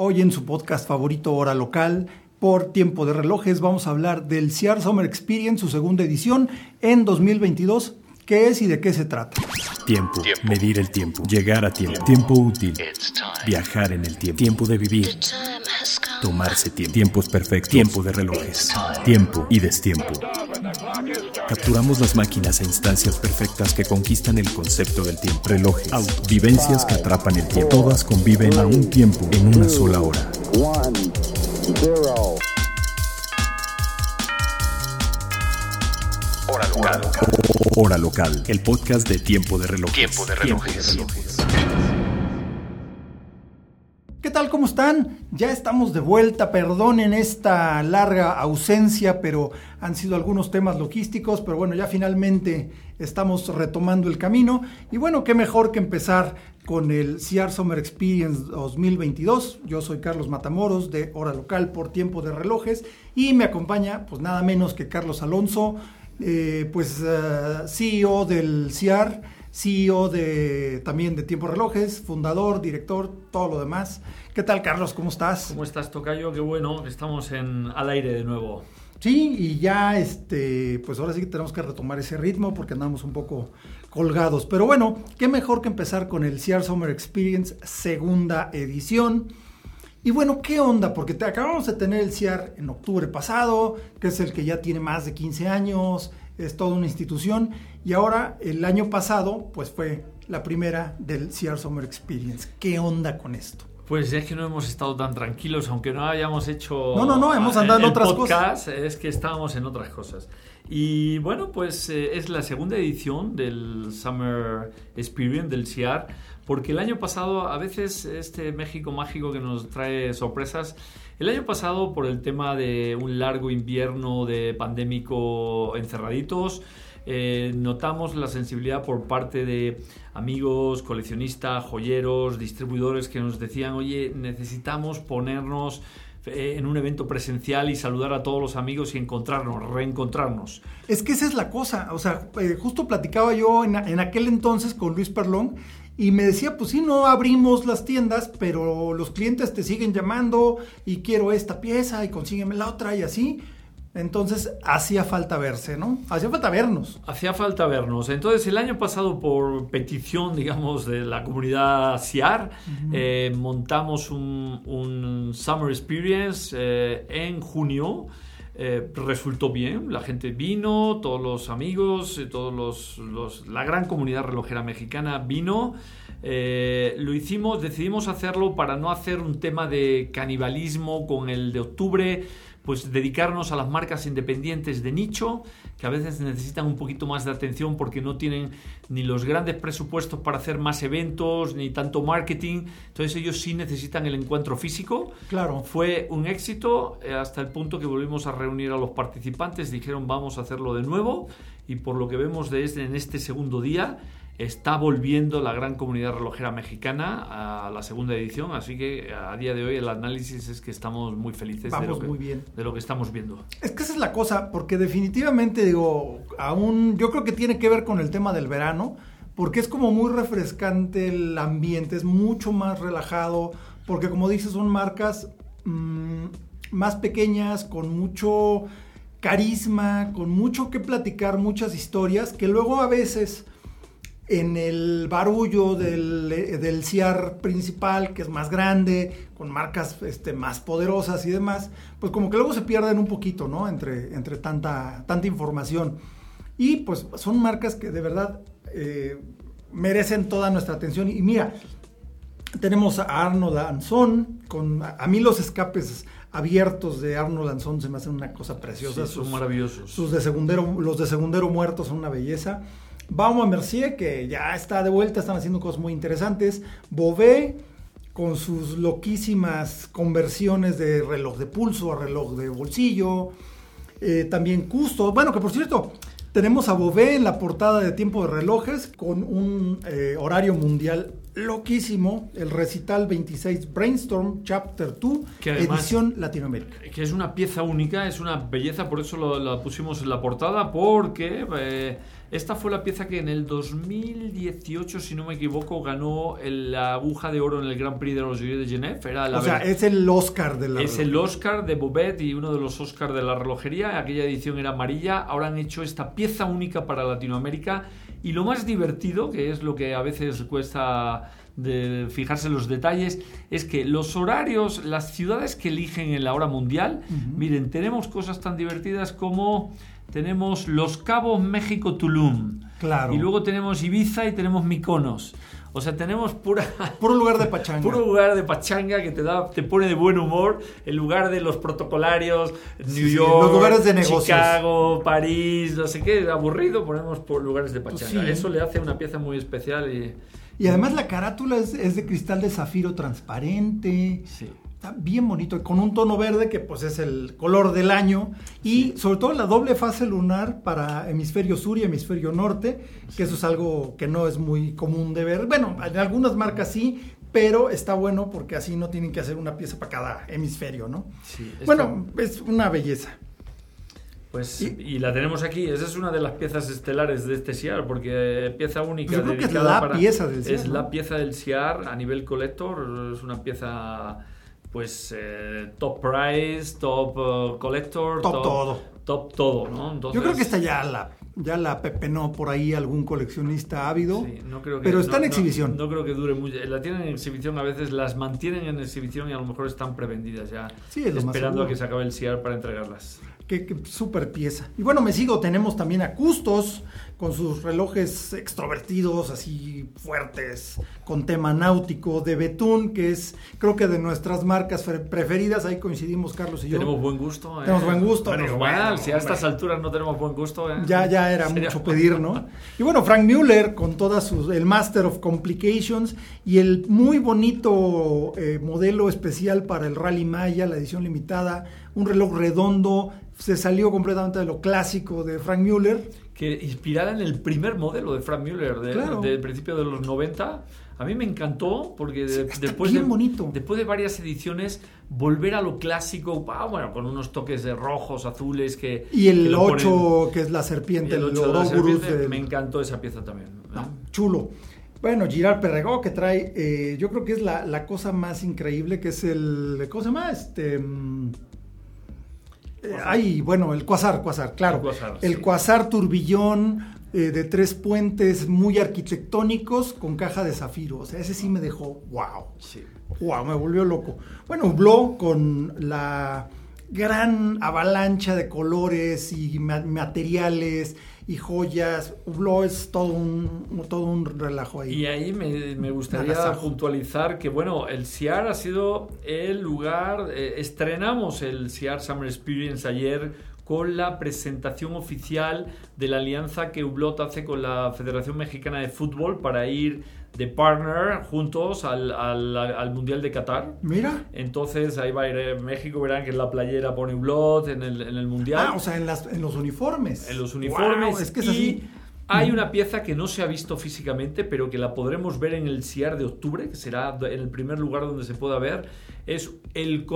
Hoy en su podcast favorito Hora Local, por tiempo de relojes, vamos a hablar del CR Summer Experience, su segunda edición en 2022. ¿Qué es y de qué se trata? Tiempo, medir el tiempo, llegar a tiempo, tiempo útil, viajar en el tiempo, tiempo de vivir, tomarse tiempo, tiempos perfectos, tiempo de relojes, tiempo y destiempo. Capturamos las máquinas e instancias perfectas que conquistan el concepto del tiempo. Relojes, autos, vivencias que atrapan el tiempo. Todas conviven a un tiempo en una sola hora. Hora local. Hora local. El podcast de Tiempo de Relojes. Tiempo de relojes. ¿Qué tal? ¿Cómo están? Ya estamos de vuelta. Perdonen esta larga ausencia, pero han sido algunos temas logísticos. Pero bueno, ya finalmente estamos retomando el camino. Y bueno, qué mejor que empezar con el CR Summer Experience 2022. Yo soy Carlos Matamoros de Hora Local por Tiempo de Relojes. Y me acompaña, pues nada menos que Carlos Alonso, eh, pues uh, CEO del CR CEO de, también de Tiempo Relojes, fundador, director, todo lo demás. ¿Qué tal, Carlos? ¿Cómo estás? ¿Cómo estás, Tocayo? Qué bueno, estamos en, al aire de nuevo. Sí, y ya, este, pues ahora sí que tenemos que retomar ese ritmo porque andamos un poco colgados. Pero bueno, qué mejor que empezar con el CR Summer Experience segunda edición. Y bueno, ¿qué onda? Porque te, acabamos de tener el CIAR en octubre pasado, que es el que ya tiene más de 15 años, es toda una institución. Y ahora, el año pasado, pues fue la primera del CR Summer Experience. ¿Qué onda con esto? Pues es que no hemos estado tan tranquilos, aunque no hayamos hecho. No, no, no, hemos andado en otras podcast, cosas. Es que estábamos en otras cosas. Y bueno, pues eh, es la segunda edición del Summer Experience del CIAR, porque el año pasado, a veces este México mágico que nos trae sorpresas, el año pasado por el tema de un largo invierno de pandémico encerraditos, eh, notamos la sensibilidad por parte de amigos, coleccionistas, joyeros, distribuidores que nos decían, oye, necesitamos ponernos eh, en un evento presencial y saludar a todos los amigos y encontrarnos, reencontrarnos. Es que esa es la cosa, o sea, eh, justo platicaba yo en, en, aquel entonces con Luis Perlón y me decía, pues sí, no abrimos las tiendas, pero los clientes te siguen llamando y quiero esta pieza y consígueme la otra y así. Entonces hacía falta verse, ¿no? Hacía falta vernos. Hacía falta vernos. Entonces el año pasado por petición, digamos, de la comunidad CIAR, uh -huh. eh, montamos un, un, Summer Experience eh, en junio. Eh, resultó bien, la gente vino, todos los amigos, todos los, los la gran comunidad relojera mexicana vino. Eh, lo hicimos, decidimos hacerlo para no hacer un tema de canibalismo con el de octubre, pues dedicarnos a las marcas independientes de nicho, que a veces necesitan un poquito más de atención porque no tienen ni los grandes presupuestos para hacer más eventos, ni tanto marketing. Entonces ellos sí necesitan el encuentro físico. Claro. Fue un éxito eh, hasta el punto que volvimos a reunir a los participantes, dijeron vamos a hacerlo de nuevo y por lo que vemos de este, en este segundo día, está volviendo la gran comunidad relojera mexicana a la segunda edición, así que a día de hoy el análisis es que estamos muy felices Vamos de lo, que, muy bien. de lo que estamos viendo. Es que esa es la cosa, porque definitivamente digo, aún yo creo que tiene que ver con el tema del verano, porque es como muy refrescante el ambiente, es mucho más relajado, porque como dices son marcas mmm, más pequeñas, con mucho carisma, con mucho que platicar, muchas historias, que luego a veces en el barullo del, del CIAR principal, que es más grande, con marcas este, más poderosas y demás, pues como que luego se pierden un poquito, ¿no? Entre, entre tanta, tanta información. Y pues son marcas que de verdad eh, merecen toda nuestra atención. Y mira, tenemos a Arnold Anson, con a mí los escapes abiertos de Arnold Anson se me hacen una cosa preciosa. Sí, son sus, maravillosos. Sus de segundero, los de segundero muertos son una belleza. A Mercier, que ya está de vuelta, están haciendo cosas muy interesantes. Bové, con sus loquísimas conversiones de reloj de pulso a reloj de bolsillo. Eh, también Custo. Bueno, que por cierto, tenemos a Bové en la portada de Tiempo de Relojes con un eh, horario mundial loquísimo el recital 26 Brainstorm Chapter 2, edición Latinoamérica. Que es una pieza única, es una belleza, por eso lo, la pusimos en la portada, porque eh, esta fue la pieza que en el 2018, si no me equivoco, ganó la aguja de oro en el Grand Prix de los de Genève. Era o sea, es el Oscar de la Es el Oscar de Bobet y uno de los Oscars de la relojería. Aquella edición era amarilla. Ahora han hecho esta pieza única para Latinoamérica. Y lo más divertido, que es lo que a veces cuesta de fijarse en los detalles, es que los horarios, las ciudades que eligen en la hora mundial, miren, tenemos cosas tan divertidas como tenemos Los Cabos, México, Tulum. Claro. Y luego tenemos Ibiza y tenemos Miconos. O sea, tenemos pura, puro lugar de pachanga. Puro lugar de pachanga que te da, te pone de buen humor. El lugar de los protocolarios, New York, los lugares de negocios. Chicago, París, no sé qué, aburrido, ponemos por lugares de pachanga. Eso le hace una pieza muy especial y. Y además la carátula es, es de cristal de zafiro transparente. Sí. Está bien bonito, con un tono verde que pues es el color del año y sobre todo la doble fase lunar para hemisferio sur y hemisferio norte, que eso es algo que no es muy común de ver. Bueno, en algunas marcas sí, pero está bueno porque así no tienen que hacer una pieza para cada hemisferio, ¿no? Sí, bueno, es una belleza. Pues, y, la tenemos aquí. Esa es una de las piezas estelares de este SIAR, porque pieza única. Yo creo que es la pieza del SIAR. Es la pieza del SIAR a nivel collector. Es una pieza pues eh, top price, top uh, collector, top, todo. Top todo, ¿no? Yo creo que esta ya la ya la pepenó por ahí algún coleccionista ávido, sí, no creo que, pero está en exhibición. No, creo que dure mucho. La tienen en exhibición, a veces las mantienen en exhibición y a lo mejor están prevendidas ya, sí, esperando a que se acabe el CIAR para entregarlas. Qué, qué super pieza. Y bueno, me sigo, tenemos también a Custos, con sus relojes extrovertidos, así fuertes, con tema náutico, de Betún, que es creo que de nuestras marcas preferidas, ahí coincidimos Carlos y yo. Tenemos buen gusto. ¿eh? Tenemos buen gusto. si a estas alturas no tenemos buen gusto. ¿eh? Ya, ya era mucho pedir, ¿no? Y bueno, Frank Mueller con todas sus, el Master of Complications y el muy bonito eh, modelo especial para el Rally Maya, la edición limitada, un reloj redondo, se salió completamente de lo clásico de Frank Mueller que inspirada en el primer modelo de Frank Mueller del principio de los 90. A mí me encantó porque después, de, bonito. después de varias ediciones volver a lo clásico, ah, bueno, con unos toques de rojos, azules que... Y el 8, que es la serpiente, el, 8 la serpiente, me encantó esa pieza también. chulo. Bueno, Girard Perregó que trae, eh, yo creo que es la, la, cosa más increíble, que es el, ¿cómo se llama? Este... Mm, ay, bueno, el Quasar, Quasar, claro. El Quasar, turbillón eh, de tres puentes muy arquitectónicos con caja de zafiro. O sea, ese sí me dejó, wow. Sí. Wow, me volvió loco. Bueno, Hublot con la gran avalancha de colores y materiales y joyas. Hublot es todo un, todo un relajo ahí. Y ahí me, gustaría puntualizar que, bueno, el CIAR ha sido el lugar, eh, estrenamos el CIAR Summer Experience ayer con la presentación oficial de la alianza que Hublot hace con la Federación Mexicana de Fútbol para ir de partner juntos al, al, Mundial de Qatar. Mira. Entonces ahí va a ir eh, México, verán que en la playera pone Blood en el, en el Mundial. Ah, o sea, en, las, en los uniformes. En los uniformes. es que es así. Hay una pieza que no se ha visto físicamente, pero que la podremos ver en el CIAR de octubre, que será en el primer lugar donde se pueda ver. Es el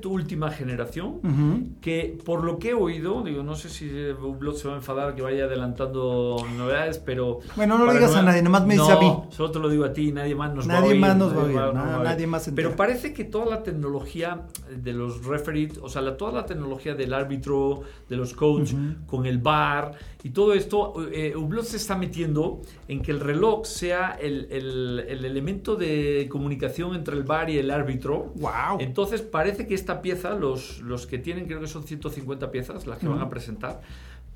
tu última generación, que por lo que he oído, digo, no sé si blog se va a enfadar que vaya adelantando novedades, pero... Bueno, no lo digas a nadie, nada más me dice a mí. Solo te lo digo a ti, nadie más nos va a oír. Más nos va a oír nadie más Pero parece que toda la tecnología de los referees, o sea, la, toda la tecnología del árbitro, de los coaches, con el bar y todo esto, eh, se está metiendo en que el reloj sea el, el, elemento de comunicación entre el bar y el árbitro. Wow. Entonces parece que esta pieza, los, los que tienen, creo que son 150 piezas las que van a presentar,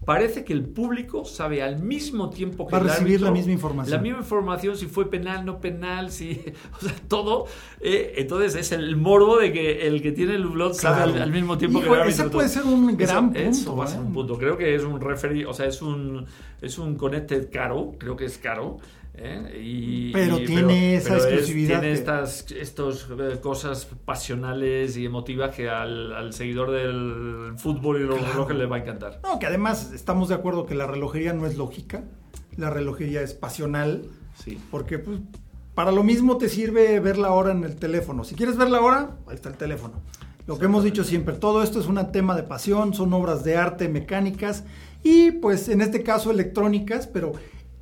parece que el público sabe al mismo tiempo que Va a recibir la misma información. La misma información, si fue penal, no penal, si, o sea, todo. Eh, entonces es el morbo de que el que tiene el blog sabe al, mismo tiempo que el árbitro. Ese puede ser un gran punto. Eso va a ser un ¿eh? punto. Creo que es un referee, o sea, es un, es un connected caro, creo que es caro. ¿Eh? pero tiene esa exclusividad. tiene estas estos, eh, cosas pasionales y emotivas que al, seguidor del fútbol y los relojes le va a encantar. No, que además estamos de acuerdo que la relojería no es lógica, la relojería es pasional. Sí. Porque pues, Para lo mismo te sirve ver la hora en el teléfono. Si quieres ver la hora, ahí está el teléfono. Lo que hemos dicho siempre, todo esto es un tema de pasión, son obras de arte mecánicas y pues en este caso electrónicas, pero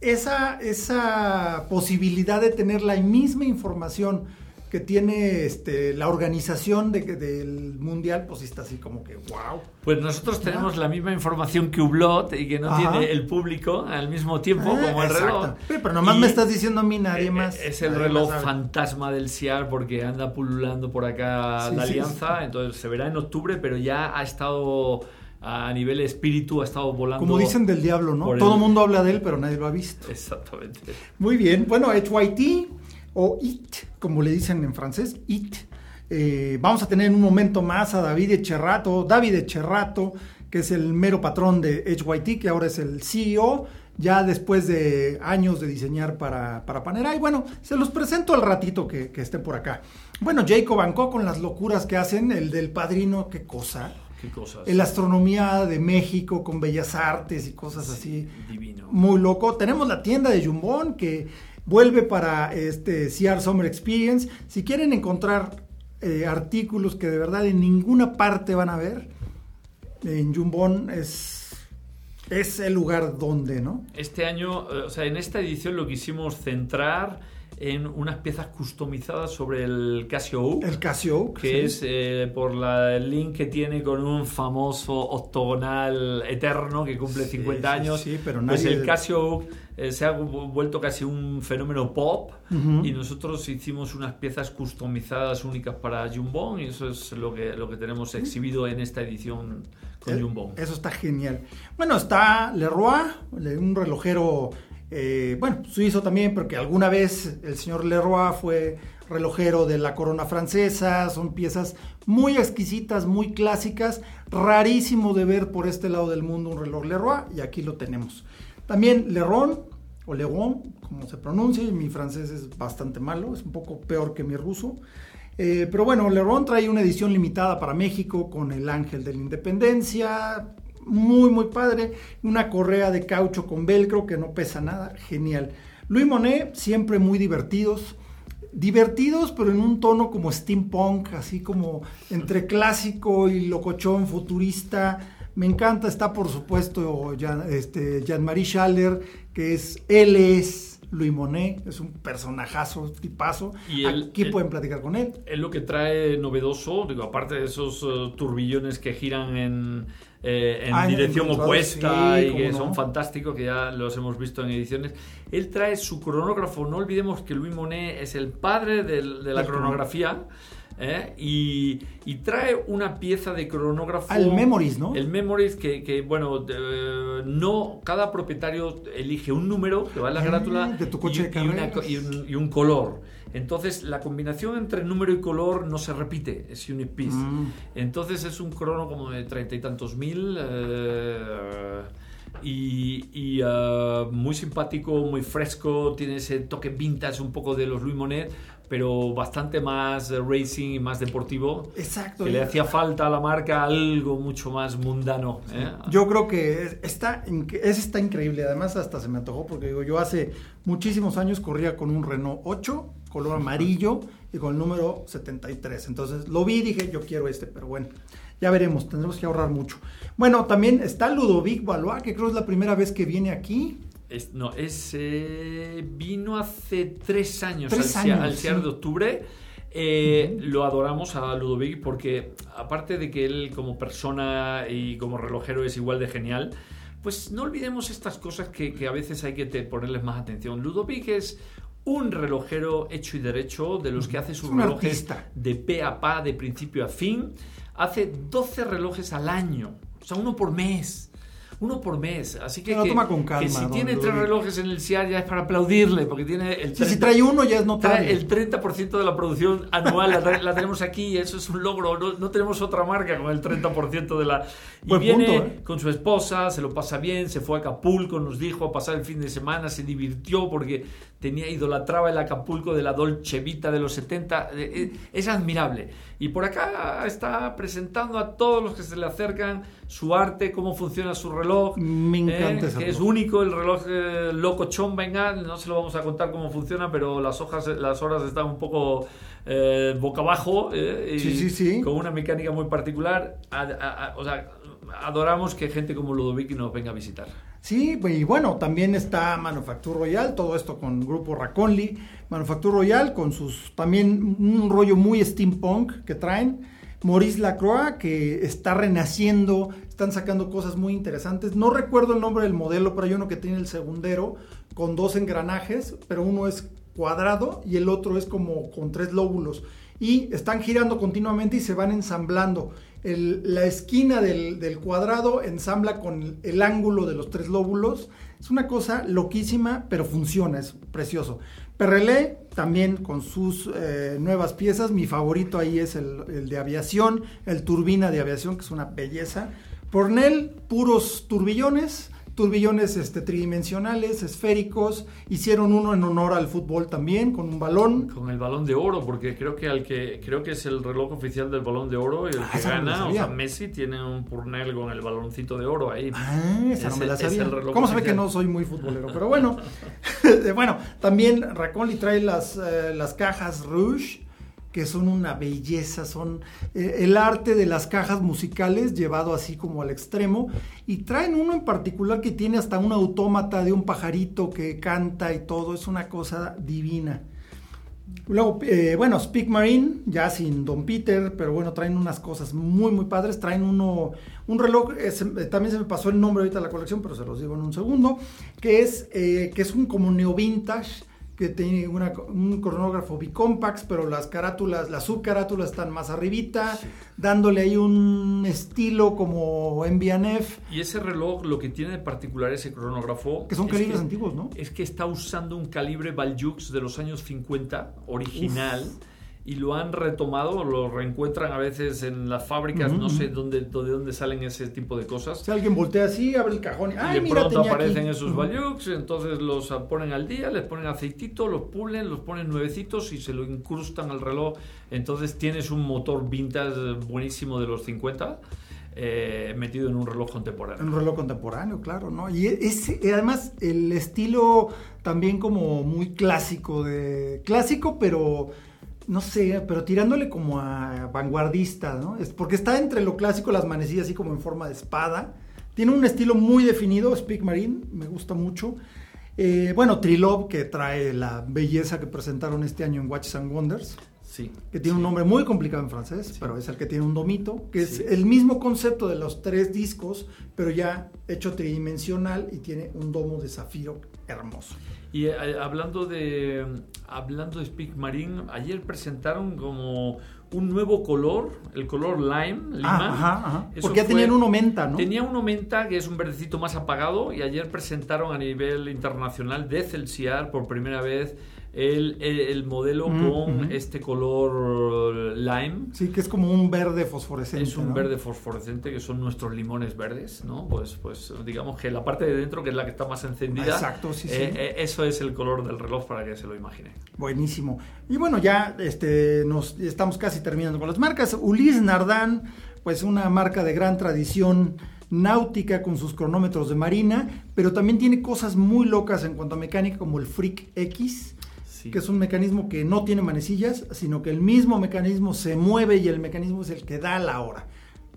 esa, esa posibilidad de tener la misma información que tiene este, la organización de, del mundial, pues está así como que wow. Pues nosotros tenemos la misma información que Ublot y que no tiene el público al mismo tiempo ah, como el reloj. pero nomás me estás diciendo a mí nadie eh, más. Es el reloj fantasma del CIAR porque anda pululando por acá la alianza, entonces se verá en octubre, pero ya ha estado a nivel espíritu ha estado volando. Como dicen del diablo, ¿no? Todo el mundo habla de él, pero nadie lo ha visto. Exactamente. Muy bien. Bueno, HYT o IT, como le dicen en francés, IT. Eh, vamos a tener en un momento más a David Echerrato, David Echerrato, que es el mero patrón de HYT, que ahora es el CEO, ya después de años de diseñar para, para Panera. Y bueno, se los presento al ratito que, que estén por acá. Bueno, Jacob Bancó con las locuras que hacen, el del padrino, qué cosa. ¿Qué cosas? La astronomía de México con bellas artes y cosas así. Divino. Muy loco. Tenemos la tienda de Jumbón que vuelve para este CR Summer Experience. Si quieren encontrar eh, artículos que de verdad en ninguna parte van a ver, en Jumbón es, es el lugar donde, ¿no? Este año, eh, o sea, en esta edición lo quisimos centrar en unas piezas customizadas sobre el Casio Oak. El Casio Oak, Que es eh, por la, el link que tiene con un famoso octogonal eterno que cumple 50 años. Sí, pero Pues el Casio Oak eh, se ha vuelto casi un fenómeno pop y nosotros hicimos unas piezas customizadas únicas para Jumbon y eso es lo que, lo que tenemos exhibido en esta edición con eh, Jumbon. Eso está genial. Bueno, está Leroy, un relojero eh, bueno, suizo también, porque alguna vez el señor Leroy fue relojero de la corona francesa, son piezas muy exquisitas, muy clásicas, rarísimo de ver por este lado del mundo un reloj Leroy, y aquí lo tenemos. También Leron, o Leron, como se pronuncia, mi francés es bastante malo, es un poco peor que mi ruso. Eh, pero bueno, Leron trae una edición limitada para México con el Ángel de la Independencia, muy, muy padre. Una correa de caucho con velcro que no pesa nada, genial. Louis Monet, siempre muy divertidos. Divertidos, pero en un tono como steampunk, así como entre clásico y locochón, futurista. Me encanta, está por supuesto este, Jean-Marie Schaller, que es, él es Louis Monet, es un personajazo, tipazo. Y Aquí pueden platicar con él. Es lo que trae novedoso, digo, aparte de esos uh, turbillones que giran en, eh, en dirección opuesta y que son fantásticos, que ya los hemos visto en ediciones. Él trae su cronógrafo, no olvidemos que Louis Monet es el padre de la cronografía. ¿Eh? Y, trae una pieza de cronógrafo. el Memories, ¿no? El Memories, que, bueno, no. Cada propietario elige un número que va la grátula de tu coche y, un, color. Entonces, la combinación entre número y color no se repite, es unique piece. Mm. Entonces, es un crono como de treinta y tantos mil. Eh, y, uh, muy simpático, muy fresco, tiene ese toque vintage un poco de los Louis Monet, pero bastante más racing y más deportivo. Exacto. Que le hacía falta a la marca algo mucho más mundano. ¿eh? Yo creo que está, es, está increíble, además hasta se me antojó porque digo, yo hace muchísimos años corría con un Renault 8 color amarillo y con el número 73. Entonces lo vi y dije, yo quiero este, pero bueno, ya veremos, tendremos que ahorrar mucho. Bueno, también está Ludovic Valois, que creo es la primera vez que viene aquí. No, es, vino hace tres años, al, cierre de octubre. Eh, lo adoramos a Ludovic porque aparte de que él como persona y como relojero es igual de genial, pues no olvidemos estas cosas que, que a veces hay que ponerles más atención. Ludovic es un relojero hecho y derecho, de los que hace sus relojes de pe a pa, de principio a fin. Hace 12 relojes al año, o sea, uno por mes uno por mes. Así que, que, si tiene tres relojes en el CIAR ya es para aplaudirle, porque tiene el 30, si trae uno ya es notable. el 30% de la producción anual la, tenemos aquí, eso es un logro. No, tenemos otra marca con el 30% de la... Y viene ¿eh? con su esposa, se lo pasa bien, se fue a Acapulco, nos dijo a pasar el fin de semana, se divirtió porque tenía idolatraba el Acapulco de la Dolce Vita de los 70. Es admirable. Y por acá está presentando a todos los que se le acercan su arte, cómo funciona su reloj. Me encanta que es único el reloj Loco Chon venga, no se lo vamos a contar cómo funciona, pero las hojas, las horas están un poco eh, boca abajo, eh, y con una mecánica muy particular. o sea, adoramos que gente como Ludovic nos venga a visitar. Sí, y bueno, también está Manufacture Royal, todo esto con Grupo Raconli, Manufacture Royal con sus también un rollo muy steampunk que traen. Maurice Lacroix, que está renaciendo, están sacando cosas muy interesantes. No recuerdo el nombre del modelo, pero hay uno que tiene el segundero con dos engranajes, pero uno es cuadrado y el otro es como con tres lóbulos. Y están girando continuamente y se van ensamblando. La esquina del, cuadrado ensambla con el ángulo de los tres lóbulos. Es una cosa loquísima, pero funciona, es precioso. Perrelé también con sus eh, nuevas piezas. Mi favorito ahí es el, el, de aviación, el turbina de aviación, que es una belleza. Pornell, puros turbillones turbillones este, tridimensionales, esféricos. Hicieron uno en honor al fútbol también, con un balón. Con el balón de oro, porque creo que al que creo que es el reloj oficial del balón de oro y el ah, que gana, o sea, Messi tiene un purnel con el baloncito de oro ahí. Ah, esa no me la sabía. ¿Cómo sabe que no soy muy futbolero? Pero bueno, bueno, también Raconli trae las, eh, las cajas Rouge que son una belleza, son eh, el arte de las cajas musicales llevado así como al extremo. Y traen uno en particular que tiene hasta un autómata de un pajarito que canta y todo, es una cosa divina. Luego, eh, bueno, Speak Marine, ya sin Don Peter, pero bueno, traen unas cosas muy, muy padres. Traen uno, un reloj, eh, también se me pasó el nombre ahorita de la colección, pero se los digo en un segundo, que es, que es un como neo vintage que tiene un cronógrafo bicompax, pero las carátulas, las subcarátulas están más arribita, dándole ahí un estilo como MBNF. Y ese reloj lo que tiene de particular ese cronógrafo... Que son calibres antiguos, ¿no? Es que está usando un calibre Baljux de los años 50, original y lo han retomado, lo reencuentran a veces en las fábricas, no sé dónde, de dónde salen ese tipo de cosas. Si alguien voltea así, abre el cajón y, de pronto aparecen esos uh entonces los ponen al día, les ponen aceitito, los pulen, los ponen nuevecitos y se lo incrustan al reloj. Entonces tienes un motor vintage buenísimo de los 50. Eh, metido en un reloj contemporáneo. Un reloj contemporáneo, claro, ¿no? Y ese, además el estilo también como muy clásico de clásico, pero no sé, pero tirándole como a vanguardista, ¿no? Es porque está entre lo clásico, las manecillas así como en forma de espada. Tiene un estilo muy definido, Speak Marine, me gusta mucho. Eh, bueno, Trilov, que trae la belleza que presentaron este año en Watches and Wonders. Sí. Que tiene un nombre muy complicado en francés, pero es el que tiene un domito, que es el mismo concepto de los tres discos, pero ya hecho tridimensional y tiene un domo de zafiro hermoso. Y eh, hablando de hablando de Speak Marine, ayer presentaron como un nuevo color, el color lime, lima. ajá, ajá. Porque ya tenían uno menta, ¿no? Tenía uno menta que es un verdecito más apagado y ayer presentaron a nivel internacional de Celsiar por primera vez el, el, modelo mm, con este color lime. Sí, que es como un verde fosforescente. Es un verde fosforescente, que son nuestros limones verdes, ¿no? Pues, pues digamos que la parte de dentro, que es la que está más encendida. Exacto, sí, sí. Eh, eh, eso es el color del reloj para que se lo imagine. Buenísimo. Y bueno, ya este, nos, estamos casi terminando con las marcas. Ulis Nardán, pues una marca de gran tradición náutica con sus cronómetros de marina, pero también tiene cosas muy locas en cuanto a mecánica como el Freak X que es un mecanismo que no tiene manecillas, sino que el mismo mecanismo se mueve y el mecanismo es el que da la hora.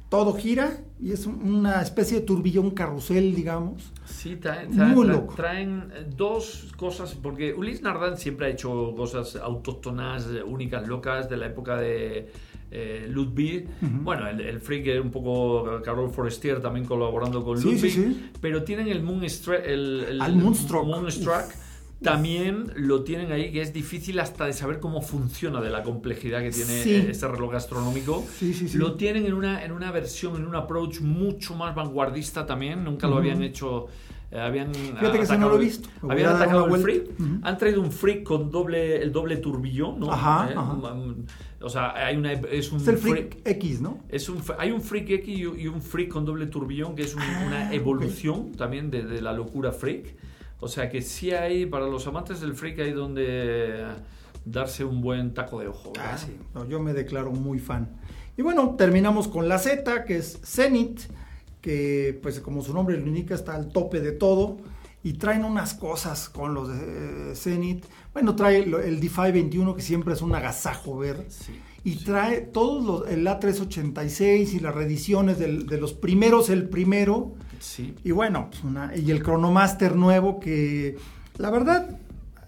Todo gira y es una especie de turbillón carrusel, digamos. Sí, traen, Muy loco. traen dos cosas, porque Ulis Nardán siempre ha hecho cosas autóctonas, únicas, locas, de la época de eh, Ludwig. Bueno, el, el Freak un poco Carol Forestier también colaborando con Ludwig. Pero tienen el Moonstruck. El, el, Moonstruck también lo tienen ahí, que es difícil hasta de saber cómo funciona de la complejidad que tiene este reloj astronómico. lo tienen en una, en una versión, en un approach mucho más vanguardista también. Nunca lo habían hecho. Eh, habían Fíjate que no lo he visto. habían atacado el Freak. Han traído un Freak con doble, el doble turbillón, ¿no? Ajá, eh, O sea, hay una, es un es el freak, X, ¿no? Es un, hay un Freak X y un Freak con doble turbillón, que es una ah, evolución también de, de, la locura Freak. O sea que sí hay, para los amantes del freak, hay donde darse un buen taco de ojo. Ah, sí. yo me declaro muy fan. Y bueno, terminamos con la Z, que es Zenith, que pues como su nombre lo indica, está al tope de todo. Y traen unas cosas con los de Zenith. Bueno, trae el DeFi 21, que siempre es un agasajo ver. Y trae todos los, el A386 y las reediciones de los primeros, el primero. Sí. Y bueno, pues y el Chronomaster nuevo, que la verdad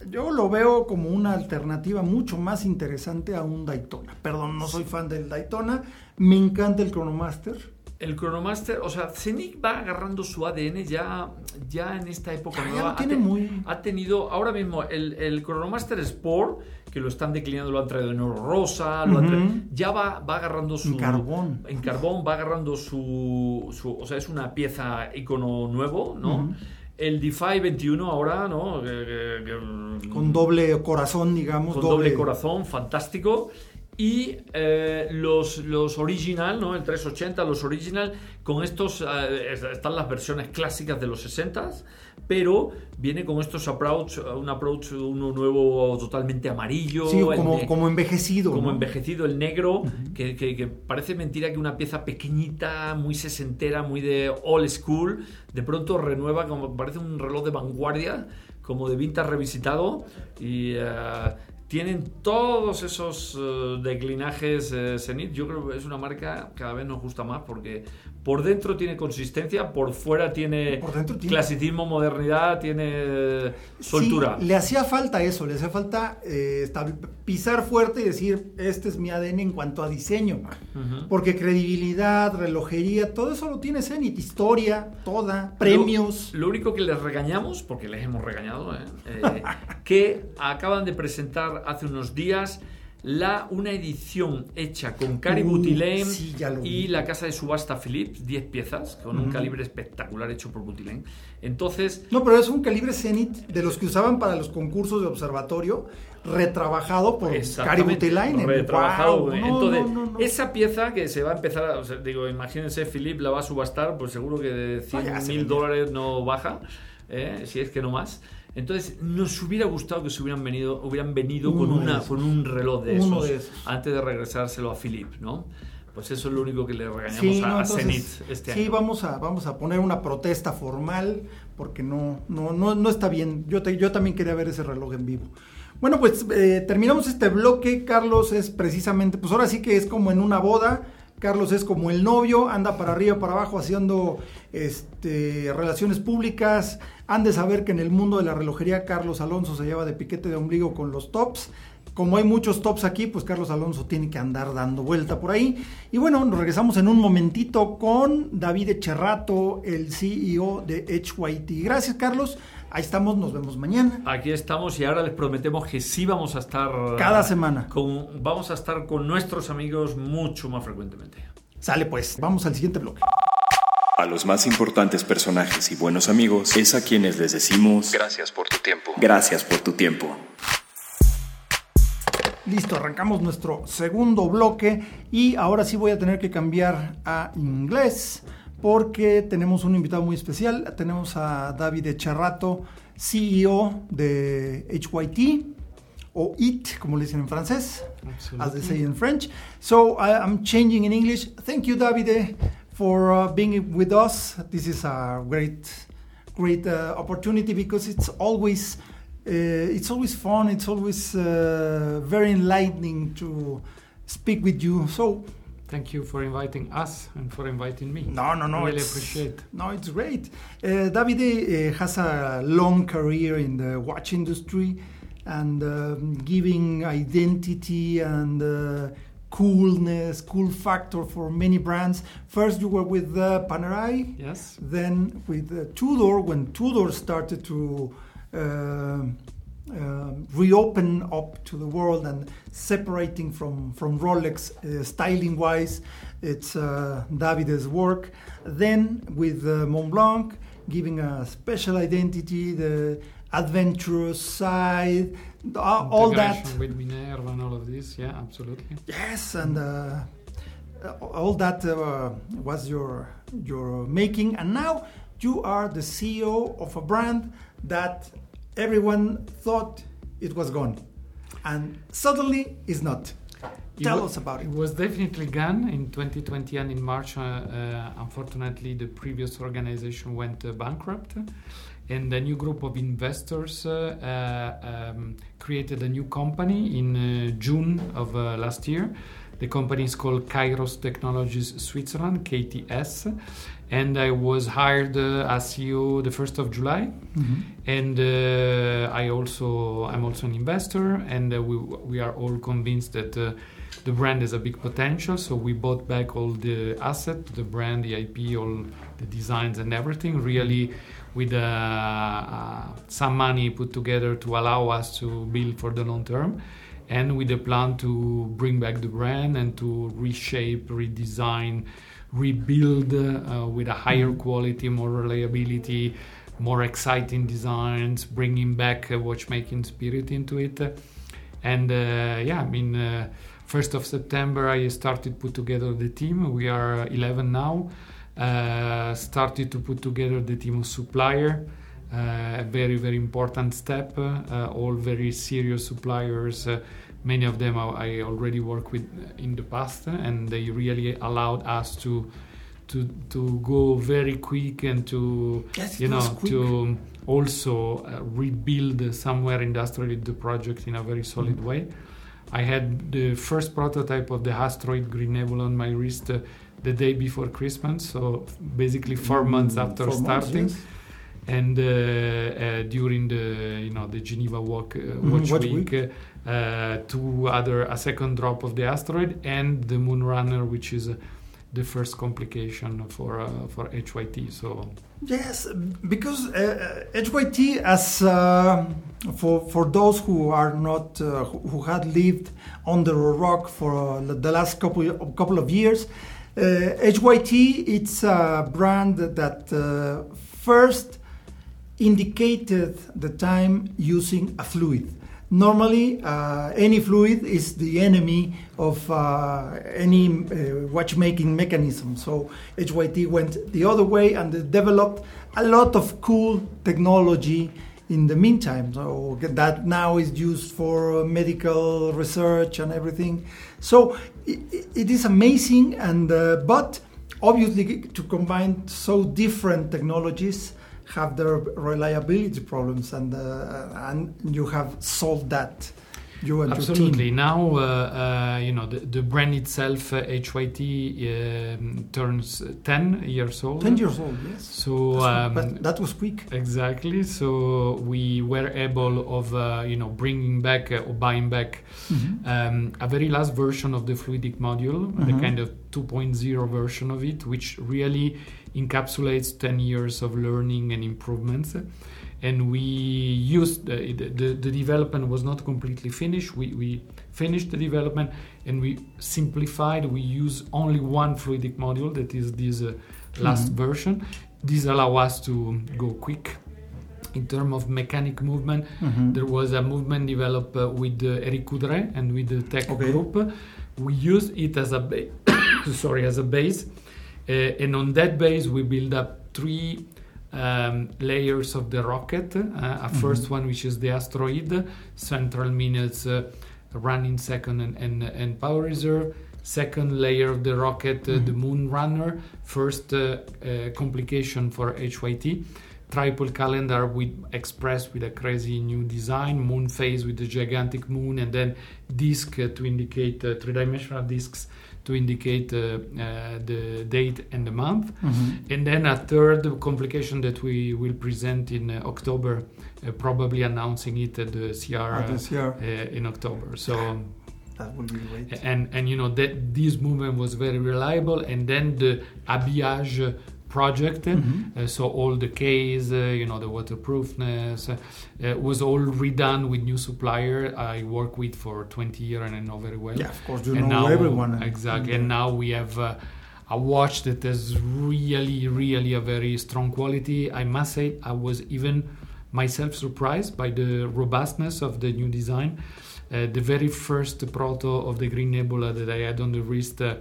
yo lo veo como una alternativa mucho más interesante a un Daytona. Perdón, no soy fan del Daytona. Me encanta el Chronomaster. El Chronomaster, o sea, Zenith va agarrando su ADN ya, ya en esta época nueva. tiene ha, muy... ha tenido, ahora mismo, el, el, Chronomaster Sport, que lo están declinando, lo han traído en oro rosa, ya va, va agarrando su... En carbón. En carbón, va agarrando su, su o sea, es una pieza icono nuevo, ¿no? el DeFi 21 ahora, ¿no? con doble corazón, digamos. Con doble, corazón, fantástico. Y eh, los, los original, ¿no? El 380, los original, con estos, eh, están las versiones clásicas de los 60s, pero viene con estos approach, un approach, uno nuevo totalmente amarillo. Sí, como, como envejecido. Como envejecido, el negro, que, que, parece mentira que una pieza pequeñita, muy sesentera, muy de old school, de pronto renueva, como parece un reloj de vanguardia, como de vintage revisitado, y... Eh, tienen todos esos uh, declinajes uh, Zenith. Yo creo que es una marca cada vez nos gusta más porque por dentro tiene consistencia, por fuera tiene, clasicismo, modernidad, tiene soltura. le hacía falta eso, le hacía falta eh, pisar fuerte y decir, este es mi ADN en cuanto a diseño. Porque credibilidad, relojería, todo eso lo tiene Zenith, historia, toda, premios. Lo, único que les regañamos, porque les hemos regañado, ¿eh? Eh, que acaban de presentar hace unos días la, una edición hecha con Caribou Butilane y la casa de subasta Philips, 10 piezas, con un calibre espectacular hecho por Butilane. Entonces... No, pero es un calibre Zenith de los que usaban para los concursos de observatorio, retrabajado por Caribou Butilane. Retrabajado. Entonces, esa pieza que se va a empezar, o sea, digo, imagínense, Philips la va a subastar, pues seguro que de 100 mil dólares no baja, ¿eh? si es que no más. Entonces, nos hubiera gustado que se hubieran venido, hubieran venido con, una, con un reloj de esos, antes de regresárselo a Philip, ¿no? Pues eso es lo único que le regañamos a, Zenith este año. Sí, vamos a, vamos a poner una protesta formal porque no, no, no, no está bien. Yo, yo también quería ver ese reloj en vivo. Bueno, pues eh, terminamos este bloque. Carlos es precisamente, pues ahora sí que es como en una boda. Carlos es como el novio, anda para arriba, para abajo haciendo este, relaciones públicas, han de saber que en el mundo de la relojería Carlos Alonso se lleva de piquete de ombligo con los tops. Como hay muchos tops aquí, pues Carlos Alonso tiene que andar dando vuelta por ahí. Y bueno, nos regresamos en un momentito con David Echerrato, el CEO de HYT. Gracias, Carlos. Ahí estamos, nos vemos mañana. Aquí estamos y ahora les prometemos que sí vamos a estar cada semana. Con, vamos a estar con nuestros amigos mucho más frecuentemente. Sale pues, vamos al siguiente bloque. A los más importantes personajes y buenos amigos es a quienes les decimos gracias por tu tiempo. Gracias por tu tiempo. Listo, arrancamos nuestro segundo bloque y ahora sí voy a tener que cambiar a inglés porque tenemos un invitado muy especial. Tenemos a David Echarrato, CEO de HYT o IT, como le dicen en francés, as they say in French. So I'm changing in English. Thank you, David for uh, being with us. This is a great, great uh, opportunity because it's always, uh, it's always fun. It's always uh, very enlightening to speak with you. So. Thank you for inviting us and for inviting me. No, no, no. Really appreciate. It. No, it's great. Uh, Davide uh, has a long career in the watch industry and um, giving identity and coolness, cool factor for many brands. First, you were with uh, Panerai. Yes. Then with uh, Tudor, when Tudor started to uh, uh, reopen up to the world and separating from, from Rolex uh, styling wise, it's uh, Davide's work. Then with uh, Montblanc, giving a special identity, the adventurous side, all that with Minerva and all of this. Yeah, absolutely. Yes, and uh, all that uh, was your your making, and now you are the CEO of a brand that everyone thought it was gone, and suddenly it's not. Tell us about it. It was definitely gone in 2020 and in March. Uh, uh, unfortunately, the previous organization went uh, bankrupt, and a new group of investors uh, uh, um, created a new company in uh, June of last year. The company is called Kairos Technologies Switzerland (KTS), and I was hired as CEO the first of July. Mm-hmm. And I also I'm also an investor, and we we are all convinced that the brand has a big potential. So we bought back all the asset, the brand, the IP, all the designs and everything. Really, with uh, uh, some money put together to allow us to build for the long term, and with a plan to bring back the brand and to reshape, redesign, rebuild uh, with a higher mm-hmm. quality, more reliability. More exciting designs, bringing back a watchmaking spirit into it, and uh, yeah, I mean, uh, 1st of September, I started put together the team. We are 11 now. Uh, started to put together the team of supplier. Uh, a very very important step. Uh, all very serious suppliers. Uh, many of them I already worked with in the past, and they really allowed us to to to go very quick and to yes, you know to also uh, rebuild somewhere industrially the project in a very solid mm-hmm. way. I had the first prototype of the asteroid Green Nebula on my wrist uh, the day before Christmas, so basically four mm, months after four starting. Months, yes. And uh, uh, during the you know the Geneva Walk uh, mm-hmm. Watch, Watch, Week, week. Uh, two other a second drop of the asteroid and the Moon Runner, which is the first complication for uh, for HYT. So yes, because uh, HYT, as for for those who are not uh, who had lived under a rock for uh, the last couple couple of years, HYT uh, it's a brand that first indicated the time using a fluid normally uh, any fluid is the enemy of uh, any uh, watchmaking mechanism. So HYT went the other way and developed a lot of cool technology in the meantime. So that now is used for medical research and everything. So it, it is amazing, and uh, but obviously to combine so different technologies have their reliability problems, and uh, and you have solved that. You and Absolutely. Now, uh, uh, you know, the, the, brand itself, HYT, um, turns 10 years old. 10 years old, yes. So um, that was quick. Exactly. So we were able of, uh, you know, bringing back or buying back mm-hmm. um, a very last version of the fluidic module, mm-hmm. the kind of 2.0 version of it, which really encapsulates 10 years of learning and improvements. And we used uh, the, the, the, development was not completely finished. We, we finished the development and we simplified. We use only one fluidic module that is this uh, last mm-hmm. version. This allow us to go quick. In terms of mechanic movement mm-hmm. there was a movement developed uh, with uh, Eric Coudray and with the tech okay. group. We use it as a ba- sorry as a base and on that base, we build up three um, layers of the rocket. Uh, a mm-hmm. first one, which is the asteroid, central minutes, uh, running second, and, and, and, power reserve. Second layer of the rocket, uh, mm-hmm. the Moonrunner. First uh, uh, complication for HYT. Triple calendar with express with a crazy new design, moon phase with the gigantic moon, and then disk to indicate three dimensional disks to indicate uh, uh, the date and the month. Mm-hmm. And then a third complication that we will present in uh, October, probably announcing it at the CR, at the CR. in October. So. That will be great. And and you know that this movement was very reliable, and then the habillage project. Mm-hmm. Uh, so all the case, uh, you know, the waterproofness uh, was all redone with new supplier I work with for 20 years and I know very well. Yeah, of course, you and know now, everyone. Exactly, and now we have. a watch that has really, really a very strong quality. I must say, I was even myself surprised by the robustness of the new design. Uh, the very first proto of the Green Nebula that I had on the wrist uh,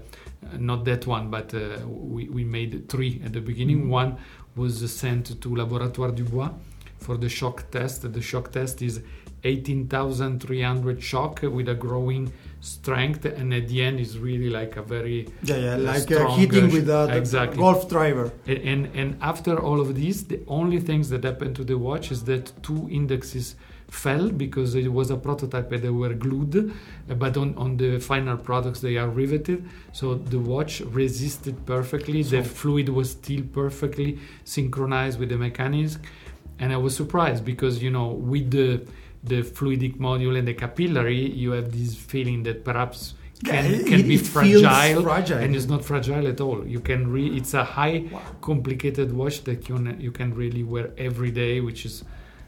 not that one, but uh, we, we made three at the beginning. Mm. One was sent to Laboratoire Dubois for the shock test. The shock test is 18,300 shock with a growing strength, and at the end is really like a very yeah, yeah, uh, like uh, hitting uh, with a exactly. golf driver. And, and and after all of this, the only things that happened to the watch is that two indexes fell because it was a prototype and they were glued, uh, but on, on the final products they are riveted. So the watch resisted perfectly. the fluid was still perfectly synchronized with the mechanism, and I was surprised because you know with the the fluidic module and the capillary, you have this feeling that perhaps Yeah, can, it- can be fragile, fragile. and it's not fragile at all. You can re- it's a high complicated watch that you can, you can really wear every day, which is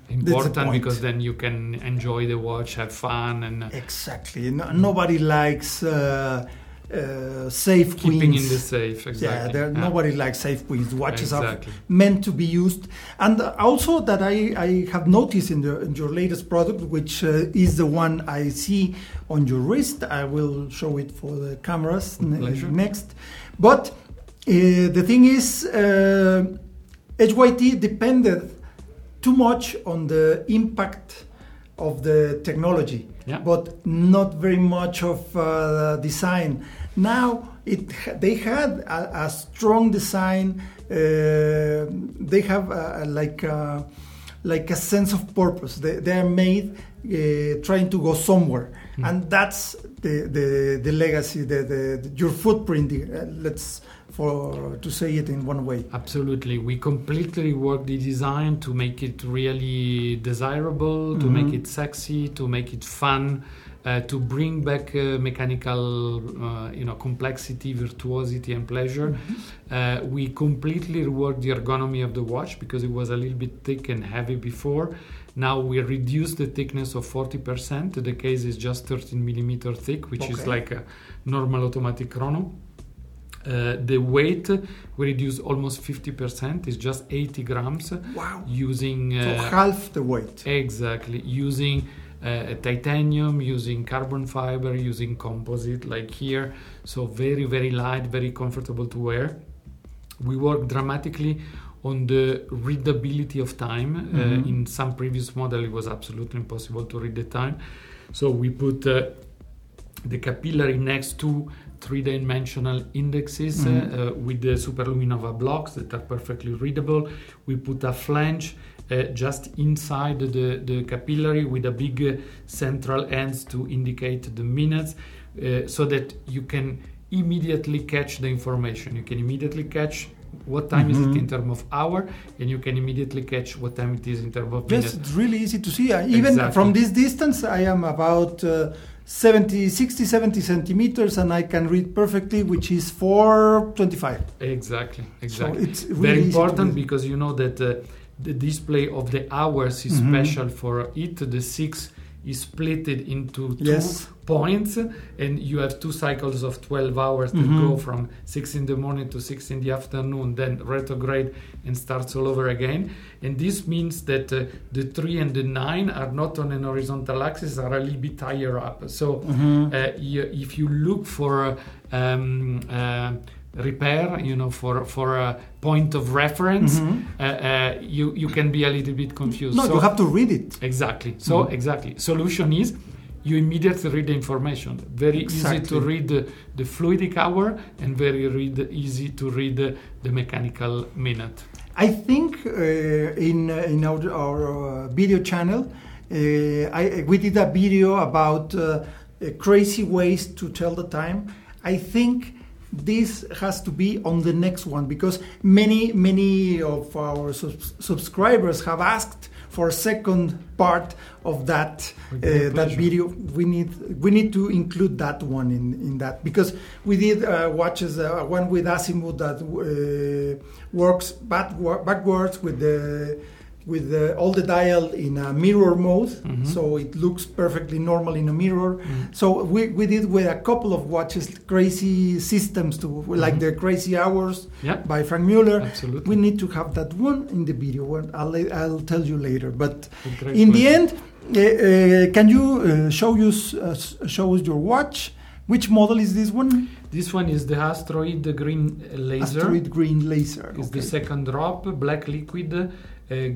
important because then you can enjoy the watch, have fun, and uh, Exactly. No, nobody likes uh, uh, safe keeping queens. in the safe. Exactly. Yeah, there, Yeah. nobody likes safe queens. Watches Exactly. are meant to be used, and also that I, I have noticed in, the, in your latest product, which uh, is the one I see on your wrist. I will show it for the cameras next. But uh, the thing is, uh, HYT depended too much on the impact of the technology, Yeah. but not very much of uh, design. Now it they had a, a strong design. Uh, they have a, a- like a, like a sense of purpose. They, they are made uh, trying to go somewhere, and that's the, the, the legacy, the, the, your footprint. Uh, let's for to say it in one way. Absolutely. We completely work the design to make it really desirable, to Mhm. make it sexy, to make it fun, uh, to bring back uh, mechanical, uh, you know, complexity, virtuosity, and pleasure. Uh, we completely reworked the ergonomy of the watch because it was a little bit thick and heavy before. Now we reduce the thickness of 40%. The case is just 13 millimeter thick, which is like a normal automatic chrono. Uh, the weight we reduce almost 50%, is just 80 grams Wow! using So uh, half the weight. Exactly. Using uh, titanium, using carbon fiber, using composite like here. So very, very light, very comfortable to wear. We work dramatically on the readability of time. Uh, Mhm. in some previous model, it was absolutely impossible to read the time. So we put uh, the capillary next to three-dimensional indexes uh, uh, with the superluminova blocks that are perfectly readable. We put a flange uh, just inside the, the capillary with a big uh, central end to indicate the minutes uh, so that you can immediately catch the information. You can immediately catch what time is Mhm. it in terms of hour and you can immediately catch what time it is in terms of Yes, it's really easy to see. Even Exactly. from this distance, I am about uh, 70, 60, 70 centimeters, and I can read perfectly, which is 425. Exactly, exactly. So it's really Very important because you know that uh, the display of the hours is Mhm. special for it. The six is split into two Yes. points, and you have two cycles of 12 hours that Mhm. go from 6 in the morning to 6 in the afternoon, then retrograde and starts all over again. And this means that uh, the 3 and the 9 are not on an horizontal axis, are a little bit higher up. So Mhm. uh, you, if you look for um, uh, repair, you know, for for a point of reference, Mhm. uh, uh, you you can be a little bit confused. No, So- you have to read it. exactly. So Mhm. exactly. Solution is you immediately read the information. Very easy to read the, the fluidic hour and very read easy to read the, the mechanical minute. I think uh, in uh, in our, our uh, video channel, uh, I, we did a video about crazy ways to tell the time. I think this has to be on the next one because many many of our subs- subscribers have asked for a second part of that uh, that video. We need we need to include that one in, in that because we did uh, watches uh, one with Asimov that uh, works backward, backwards with the with the, all the dial in a mirror mode, Mhm. so it looks perfectly normal in a mirror. Mm. So we, we did with a couple of watches crazy systems to like Mhm. the Crazy Hours Yeah, by Frank Mueller. absolutely. We need to have that one in the video. I'll, I'll tell you later. But in the end, uh, uh, can you uh, show us uh, show us your watch? Which model is this one? This one is the Asteroid Green Laser. Asteroid Green Laser. It's okay. the second drop, black liquid, uh,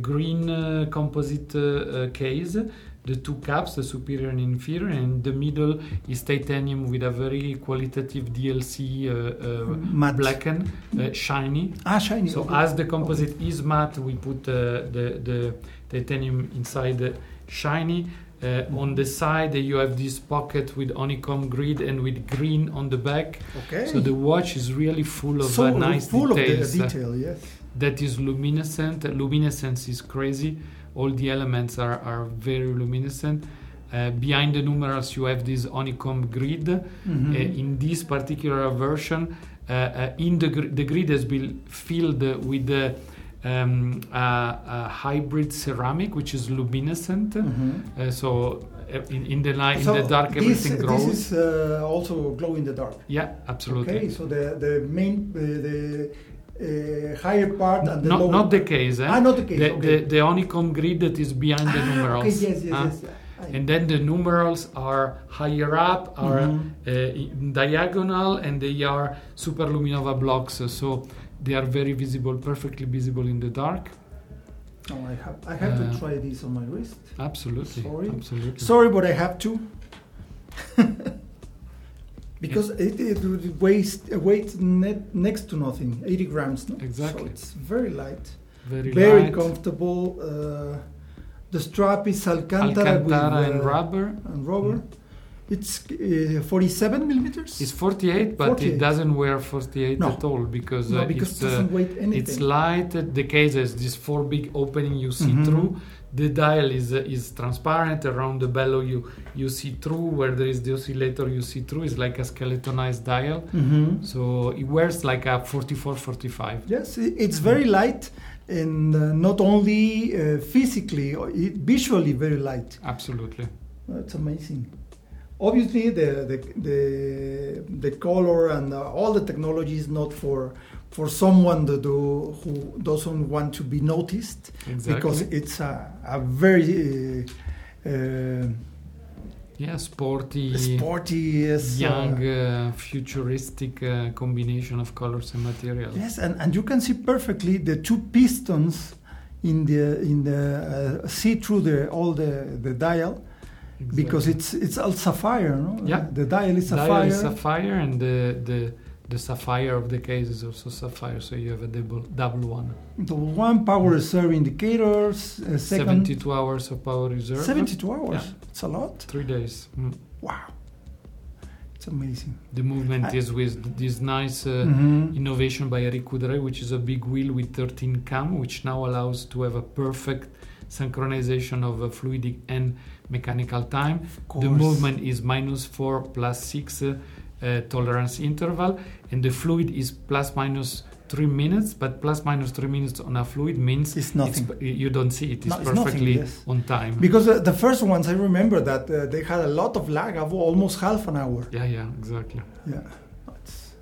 green uh, composite uh, uh, case. The two caps, the superior and inferior, and the middle is titanium with a very qualitative DLC, uh, uh, blackened, uh, shiny. Ah, shiny. So okay. as the composite is matte, we put uh, the the titanium inside the shiny. Uh, on the side, you have this pocket with honeycomb grid and with green on the back. okay. So the watch is really full of so uh, nice full details. of the detail, yes. That is luminescent. Luminescence is crazy. All the elements are, are very luminescent. Uh, behind the numerals, you have this honeycomb grid. Mhm. Uh, in this particular version, uh, uh, in the, gr- the grid has been filled with the um, uh, uh, hybrid ceramic, which is luminescent. Mhm. Uh, so uh, in, in the light, So in the dark, this, everything grows. This is uh, also glow in the dark. yeah, absolutely. Okay, so the the main uh, the uh, higher part and the Not, lower not the case. Eh? Ah, not the case. The, okay. the, the honeycomb grid that is behind the Ah, numerals. Okay, yes, yes, huh? yes. And then the numerals are higher up, are Mhm. uh, in diagonal, and they are superluminova blocks. uh, So they are very visible, perfectly visible in the dark. Oh, I have I have Uh, to try this on my wrist. Absolutely. Sorry. Absolutely. Sorry, but I have to. because it, it would weighs it weighs net, next to nothing, 80 grams. No? Exactly. So it's very light, very very light. comfortable. Uh, the strap is Alcantara, Alcantara with, and uh, rubber. and rubber. It's uh, 47 millimeters. It's 48, but 48. it doesn't wear 48 No. at all because, no, uh, because it's, it doesn't uh, anything. it's light. uh, The case has this four big opening you see Mhm. through. The dial is uh, is transparent. Around the bellow you you see through. Where there is the oscillator you see through. It's like a skeletonized dial. Mhm. So it wears like a 44, 45. Yes, it's very light, and uh, not only uh, physically, or visually very light. Absolutely. That's amazing. Obviously, the the the, the color and uh, all the technology is not for for someone that do, who doesn't want to be noticed Exactly. because it's a, a very uh, uh, yeah, sporty, sporty, yes, young, uh, uh, futuristic uh, combination of colors and materials. yes, and, and you can see perfectly the two pistons in the in the uh, see through the all the the dial because it's it's all sapphire, no? Yeah. the dial is Dial is sapphire, and the, the the sapphire of the case is also sapphire, so you have a double double one. The one power reserve indicators, uh, second 72 hours of power reserve. 72 hours. Yeah. It's a lot. Three days. Mm. Wow. It's amazing. The movement I- is with this nice uh, Mhm. innovation by Eric Coudray, which is a big wheel with 13 cam, which now allows to have a perfect synchronization of uh, fluidic and mechanical time. The movement is minus 4 plus 6 uh, uh, tolerance interval, and the fluid is plus minus 3 minutes, but plus minus 3 minutes on a fluid means It's nothing. you don't see it. It's No, it's nothing, perfectly yes. on time. Because uh, the first ones, I remember that uh, they had a lot of lag, of almost half an hour. yeah, yeah, exactly. Yeah. It's,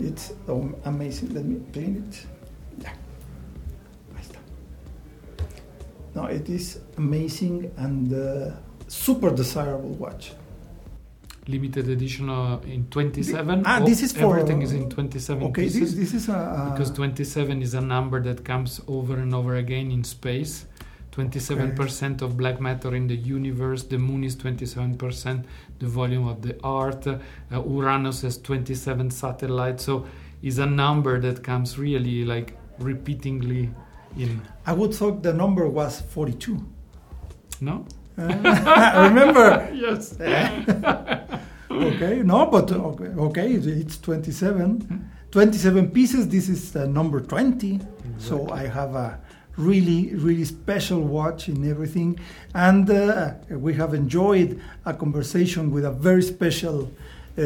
it's um, amazing. Let me clean it. Yeah. No, it is amazing and uh, super desirable watch. Limited edition uh, in 27. Ah, Oh, this is for- everything is in 27 Okay, this, pieces. this is a. because 27 is a number that comes over and over again in space 27% of black matter in the universe the moon is 27% the volume of the earth uh, uranus has 27 satellites so is a number that comes really like repeatingly in I would thought the number was 42. no Uh, remember? yes okay, no, but okay, okay it's 27. 27 pieces. This is uh, number 20. So I have a really, really special watch in everything. And uh, we have enjoyed a conversation with a very special uh,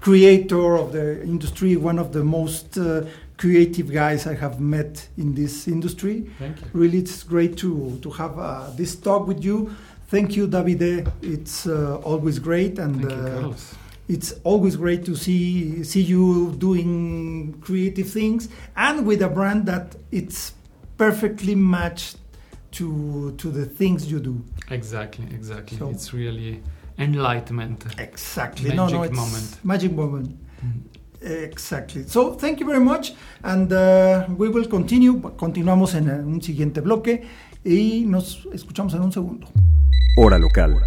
creator of the industry, one of the most uh, creative guys I have met in this industry. thank you Really, it's great to, to have uh, this talk with you. Thank you, Davide. It's uh, always great, and you uh, it's always great to see see you doing creative things and with a brand that it's perfectly matched to to the things you do. exactly exactly So- it's really enlightenment. Exactly. Magic no, no, it's moment. Magic moment. Exactly. So, thank you very much. And uh, we will continue. Continuamos en uh, un siguiente bloque y nos escuchamos en un segundo. Hora local.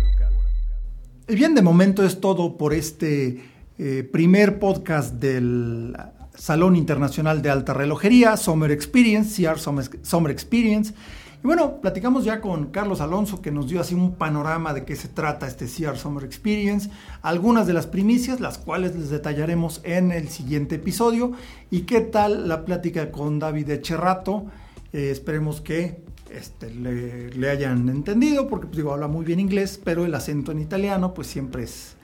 Y bien, de momento es todo por este eh, primer podcast del Salón Internacional de Alta Relojería, Summer Experience, CR Summer, Experience. Y bueno, platicamos ya con Carlos Alonso que nos dio así un panorama de qué se trata este CR Summer Experience, algunas de las primicias, las cuales les detallaremos en el siguiente episodio, y qué tal la plática con David Echerrato. Eh, esperemos que este, le, hayan entendido, porque pues, digo, habla muy bien inglés, pero el acento en italiano pues siempre es,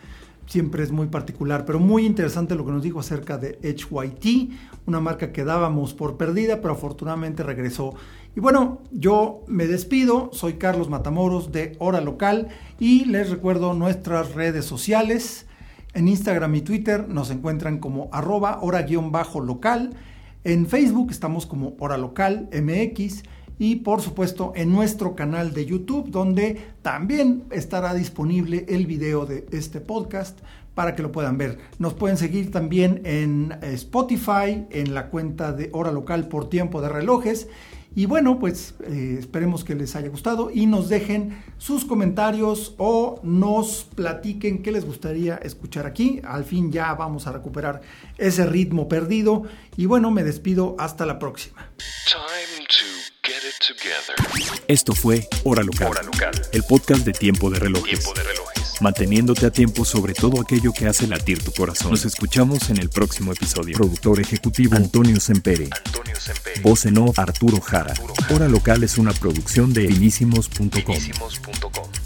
siempre es muy particular, pero muy interesante lo que nos dijo acerca de HYT, una marca que dábamos por perdida, pero afortunadamente regresó. Y bueno, yo me despido, soy Carlos Matamoros de Hora Local y les recuerdo nuestras redes sociales. En Instagram y Twitter nos encuentran como arroba hora-local. En Facebook estamos como Hora Local MX y por supuesto en nuestro canal de YouTube donde también estará disponible el video de este podcast para que lo puedan ver. Nos pueden seguir también en Spotify, en la cuenta de Hora Local por tiempo de relojes. Y bueno, pues eh, esperemos que les haya gustado y nos dejen sus comentarios o nos platiquen qué les gustaría escuchar aquí. Al fin ya vamos a recuperar ese ritmo perdido. Y bueno, me despido hasta la próxima. Esto fue Hora Local, Hora Local, el podcast de tiempo de relojes. tiempo de relojes. Manteniéndote a tiempo sobre todo aquello que hace latir tu corazón. Nos escuchamos en el próximo episodio. Productor ejecutivo Antonio Sempere. Antonio Semperi. Voz en off Arturo Jara. Arturo Jara. Hora Local es una producción de. Finísimos.com.